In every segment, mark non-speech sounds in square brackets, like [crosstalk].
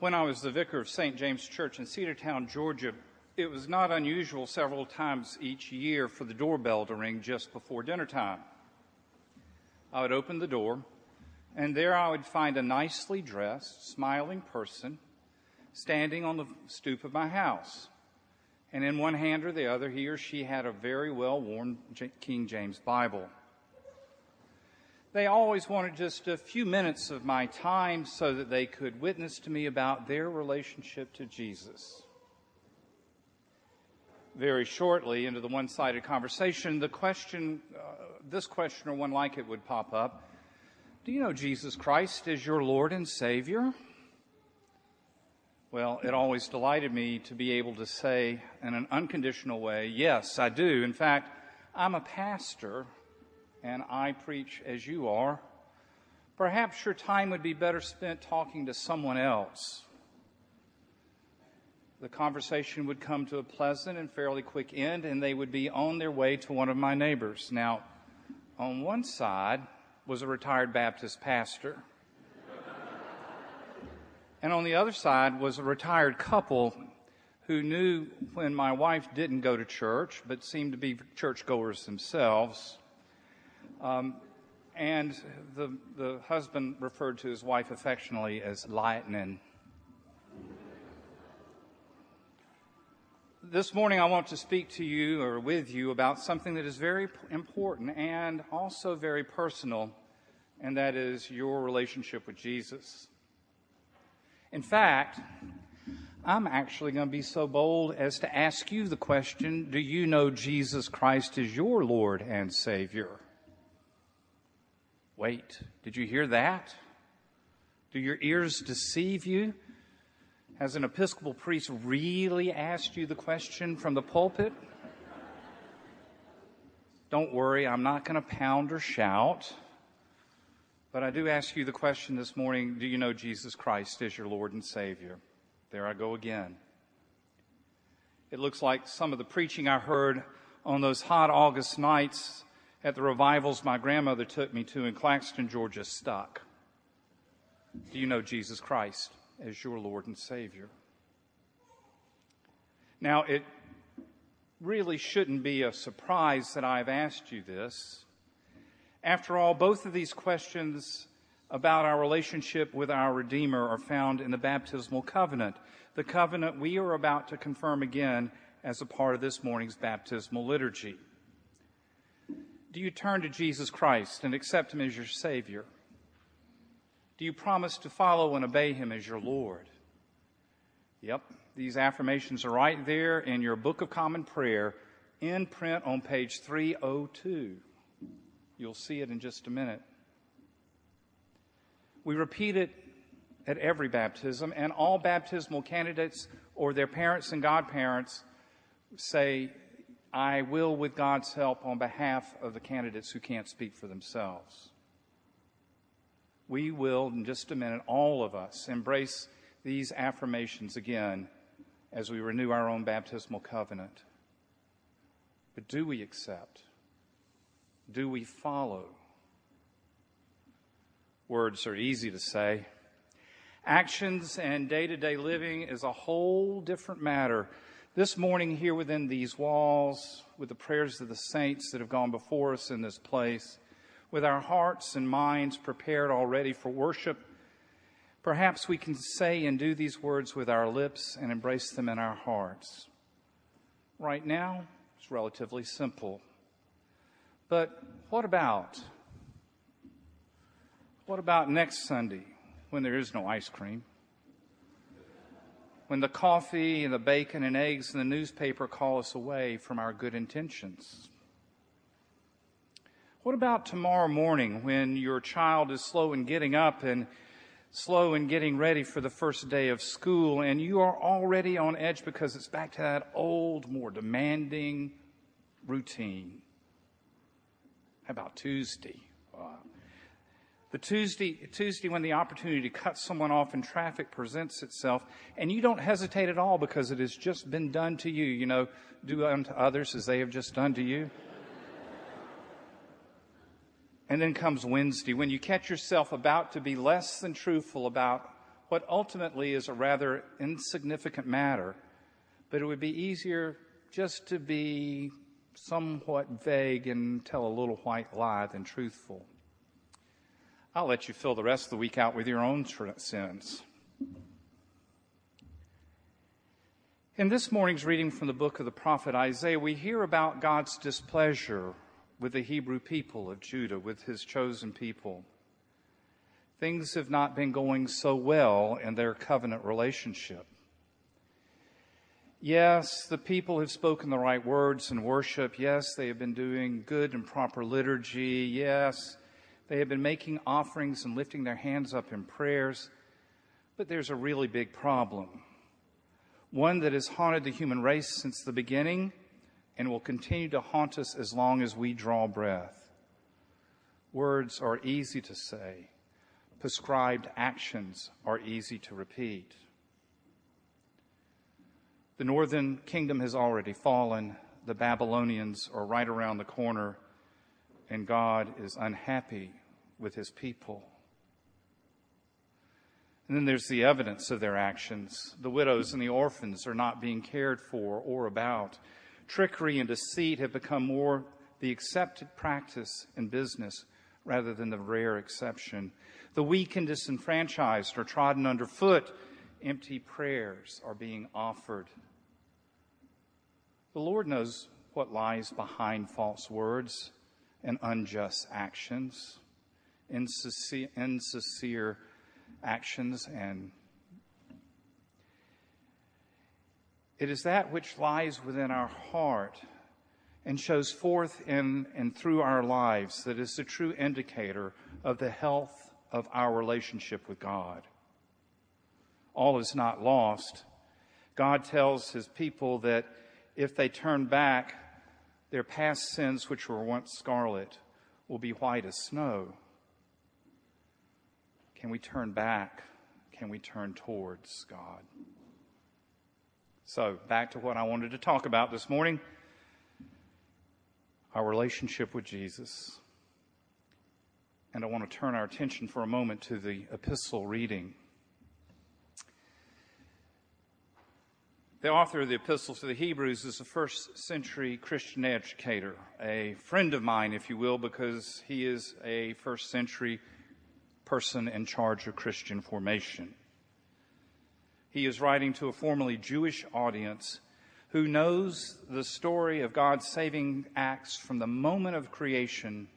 When I was the vicar of St. James Church in Cedartown, Georgia, it was not unusual several times each year for the doorbell to ring just before dinner time. I would open the door, and there I would find a nicely dressed, smiling person standing on the stoop of my house. And in one hand or the other, he or she had a very well worn King James Bible. They always wanted just a few minutes of my time so that they could witness to me about their relationship to Jesus. Very shortly into the one sided conversation, the question, uh, this question or one like it would pop up Do you know Jesus Christ is your Lord and Savior? Well, it always delighted me to be able to say in an unconditional way, Yes, I do. In fact, I'm a pastor and I preach as you are, perhaps your time would be better spent talking to someone else. The conversation would come to a pleasant and fairly quick end, and they would be on their way to one of my neighbors. Now, on one side was a retired Baptist pastor, [laughs] and on the other side was a retired couple who knew when my wife didn't go to church, but seemed to be churchgoers themselves, um, and the, the husband referred to his wife affectionately as lightning. This morning, I want to speak to you or with you about something that is very important and also very personal, and that is your relationship with Jesus. In fact, I'm actually going to be so bold as to ask you the question Do you know Jesus Christ is your Lord and Savior? Wait, did you hear that? Do your ears deceive you? Has an Episcopal priest really asked you the question from the pulpit? Don't worry, I'm not going to pound or shout. But I do ask you the question this morning do you know Jesus Christ as your Lord and Savior? There I go again. It looks like some of the preaching I heard on those hot August nights at the revivals my grandmother took me to in Claxton, Georgia, stuck. Do you know Jesus Christ as your Lord and Savior? Now, it really shouldn't be a surprise that I've asked you this. After all, both of these questions about our relationship with our Redeemer are found in the baptismal covenant, the covenant we are about to confirm again as a part of this morning's baptismal liturgy. Do you turn to Jesus Christ and accept Him as your Savior? Do you promise to follow and obey Him as your Lord? Yep, these affirmations are right there in your Book of Common Prayer in print on page 302. You'll see it in just a minute. We repeat it at every baptism, and all baptismal candidates or their parents and godparents say I will, with God's help, on behalf of the candidates who can't speak for themselves. We will, in just a minute, all of us, embrace these affirmations again as we renew our own baptismal covenant. But do we accept? Do we follow? Words are easy to say. Actions and day to day living is a whole different matter this morning, here within these walls, with the prayers of the saints that have gone before us in this place, with our hearts and minds prepared already for worship, perhaps we can say and do these words with our lips and embrace them in our hearts. Right now, it's relatively simple. But what about? What about next Sunday when there is no ice cream? When the coffee and the bacon and eggs and the newspaper call us away from our good intentions? What about tomorrow morning when your child is slow in getting up and slow in getting ready for the first day of school and you are already on edge because it's back to that old, more demanding routine? How about Tuesday? The Tuesday, Tuesday when the opportunity to cut someone off in traffic presents itself, and you don't hesitate at all because it has just been done to you. You know, do unto others as they have just done to you. and then comes Wednesday when you catch yourself about to be less than truthful about what ultimately is a rather insignificant matter, but it would be easier just to be somewhat vague and tell a little white lie than truthful. I'll let you fill the rest of the week out with your own sins. In this morning's reading from the book of the prophet Isaiah, we hear about God's displeasure with the Hebrew people of Judah, with his chosen people. Things have not been going so well in their covenant relationship. Yes, the people have spoken the right words in worship. Yes, they have been doing good and proper liturgy. Yes, they have been making offerings and lifting their hands up in prayers. But there's a really big problem. One that has haunted the human race since the beginning and will continue to haunt us as long as we draw breath. Words are easy to say. Prescribed actions are easy to repeat. The northern kingdom has already fallen. The Babylonians are right around the corner, and God is unhappy with his people. And then there's the evidence of their actions. The widows and the orphans are not being cared for or about. Trickery and deceit have become more the accepted practice in business rather than the rare exception. The weak and disenfranchised are trodden underfoot. Empty prayers are being offered the Lord knows what lies behind false words and unjust actions, insincere, actions, and it is that which lies within our heart and shows forth in and through our lives that is the true indicator of the health of our relationship with God. All is not lost. God tells his people that if they turn back, their past sins, which were once scarlet, will be white as snow. Can we turn back? Can we turn towards God? So, back to what I wanted to talk about this morning our relationship with Jesus. And I want to turn our attention for a moment to the epistle reading. The author of the Epistle to the Hebrews is a first century Christian educator, a friend of mine, if you will, because he is a first century person in charge of Christian formation. He is writing to a formerly Jewish audience who knows the story of God's saving acts from the moment of creation,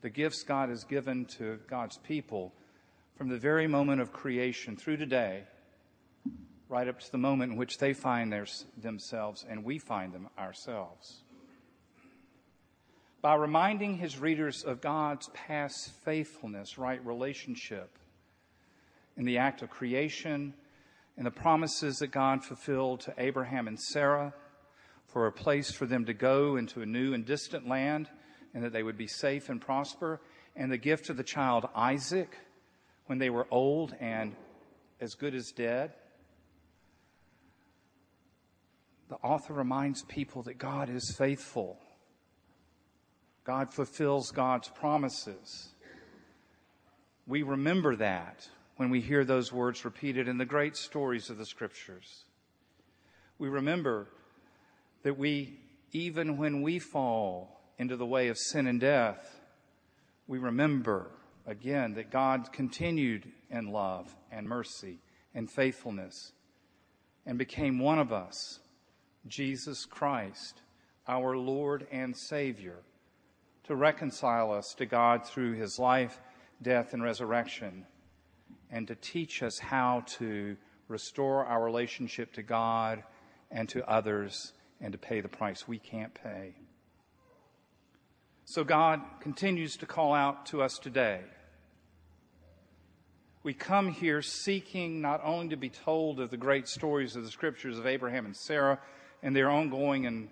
the gifts God has given to God's people from the very moment of creation through today right up to the moment in which they find their, themselves and we find them ourselves. By reminding his readers of God's past faithfulness, right relationship, in the act of creation, and the promises that God fulfilled to Abraham and Sarah for a place for them to go into a new and distant land, and that they would be safe and prosper, and the gift of the child Isaac when they were old and as good as dead the author reminds people that God is faithful. God fulfills God's promises. We remember that when we hear those words repeated in the great stories of the scriptures. We remember that we, even when we fall into the way of sin and death, we remember again that God continued in love and mercy and faithfulness and became one of us Jesus Christ, our Lord and Savior, to reconcile us to God through his life, death, and resurrection, and to teach us how to restore our relationship to God and to others and to pay the price we can't pay. So God continues to call out to us today. We come here seeking not only to be told of the great stories of the scriptures of Abraham and Sarah, and their ongoing and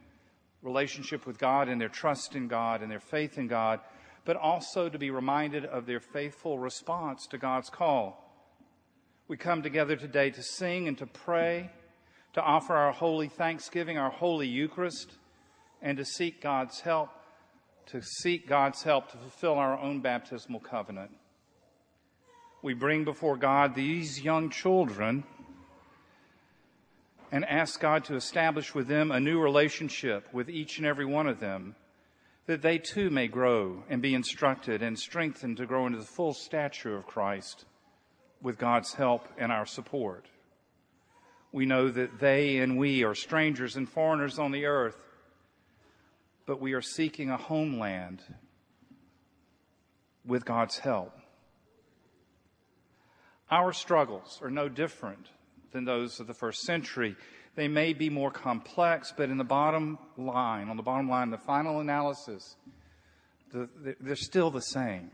relationship with God and their trust in God and their faith in God, but also to be reminded of their faithful response to God's call. We come together today to sing and to pray, to offer our holy thanksgiving, our holy Eucharist, and to seek God's help, to seek God's help to fulfill our own baptismal covenant. we bring before God these young children and ask God to establish with them a new relationship with each and every one of them, that they too may grow and be instructed and strengthened to grow into the full stature of Christ with God's help and our support. We know that they and we are strangers and foreigners on the earth, but we are seeking a homeland with God's help. Our struggles are no different than those of the first century. They may be more complex, but in the bottom line, on the bottom line, the final analysis, the, the, they're still the same.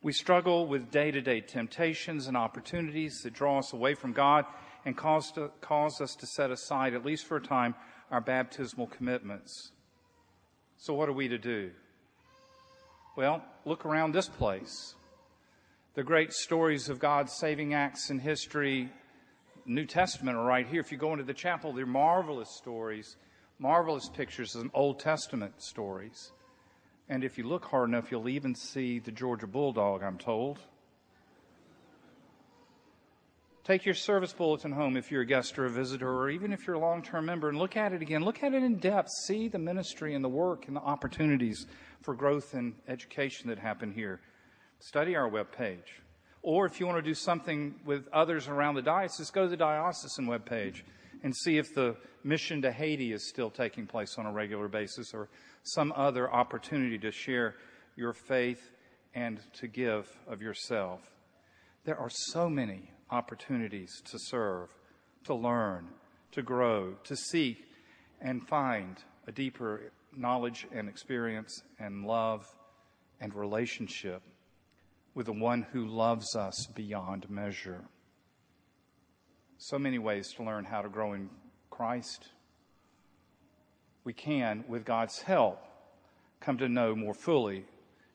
We struggle with day to day temptations and opportunities that draw us away from God and cause, to, cause us to set aside, at least for a time, our baptismal commitments. So, what are we to do? Well, look around this place. The great stories of God's saving acts in history, New Testament, are right here. If you go into the chapel, they're marvelous stories, marvelous pictures of Old Testament stories. And if you look hard enough, you'll even see the Georgia Bulldog, I'm told. Take your service bulletin home if you're a guest or a visitor, or even if you're a long term member, and look at it again. Look at it in depth. See the ministry and the work and the opportunities for growth and education that happen here study our webpage. Or if you want to do something with others around the diocese, go to the diocesan webpage and see if the mission to Haiti is still taking place on a regular basis or some other opportunity to share your faith and to give of yourself. There are so many opportunities to serve, to learn, to grow, to seek and find a deeper knowledge and experience and love and relationship with the one who loves us beyond measure. So many ways to learn how to grow in Christ. We can, with God's help, come to know more fully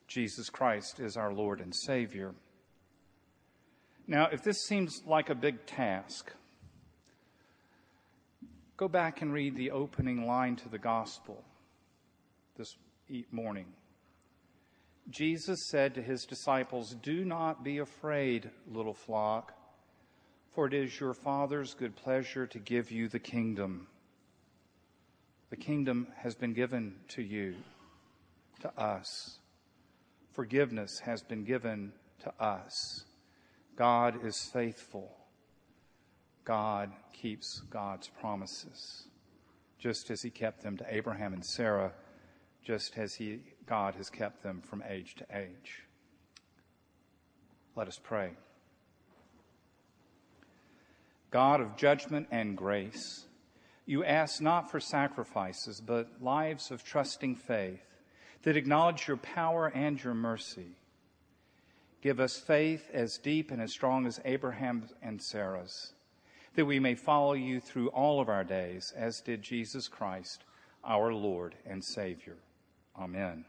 Jesus Christ as our Lord and Savior. Now, if this seems like a big task, go back and read the opening line to the gospel this morning. Jesus said to his disciples, Do not be afraid, little flock, for it is your Father's good pleasure to give you the kingdom. The kingdom has been given to you, to us. Forgiveness has been given to us. God is faithful. God keeps God's promises, just as he kept them to Abraham and Sarah, just as he God has kept them from age to age. Let us pray. God of judgment and grace, you ask not for sacrifices, but lives of trusting faith that acknowledge your power and your mercy. Give us faith as deep and as strong as Abraham's and Sarah's, that we may follow you through all of our days, as did Jesus Christ, our Lord and Savior. Amen.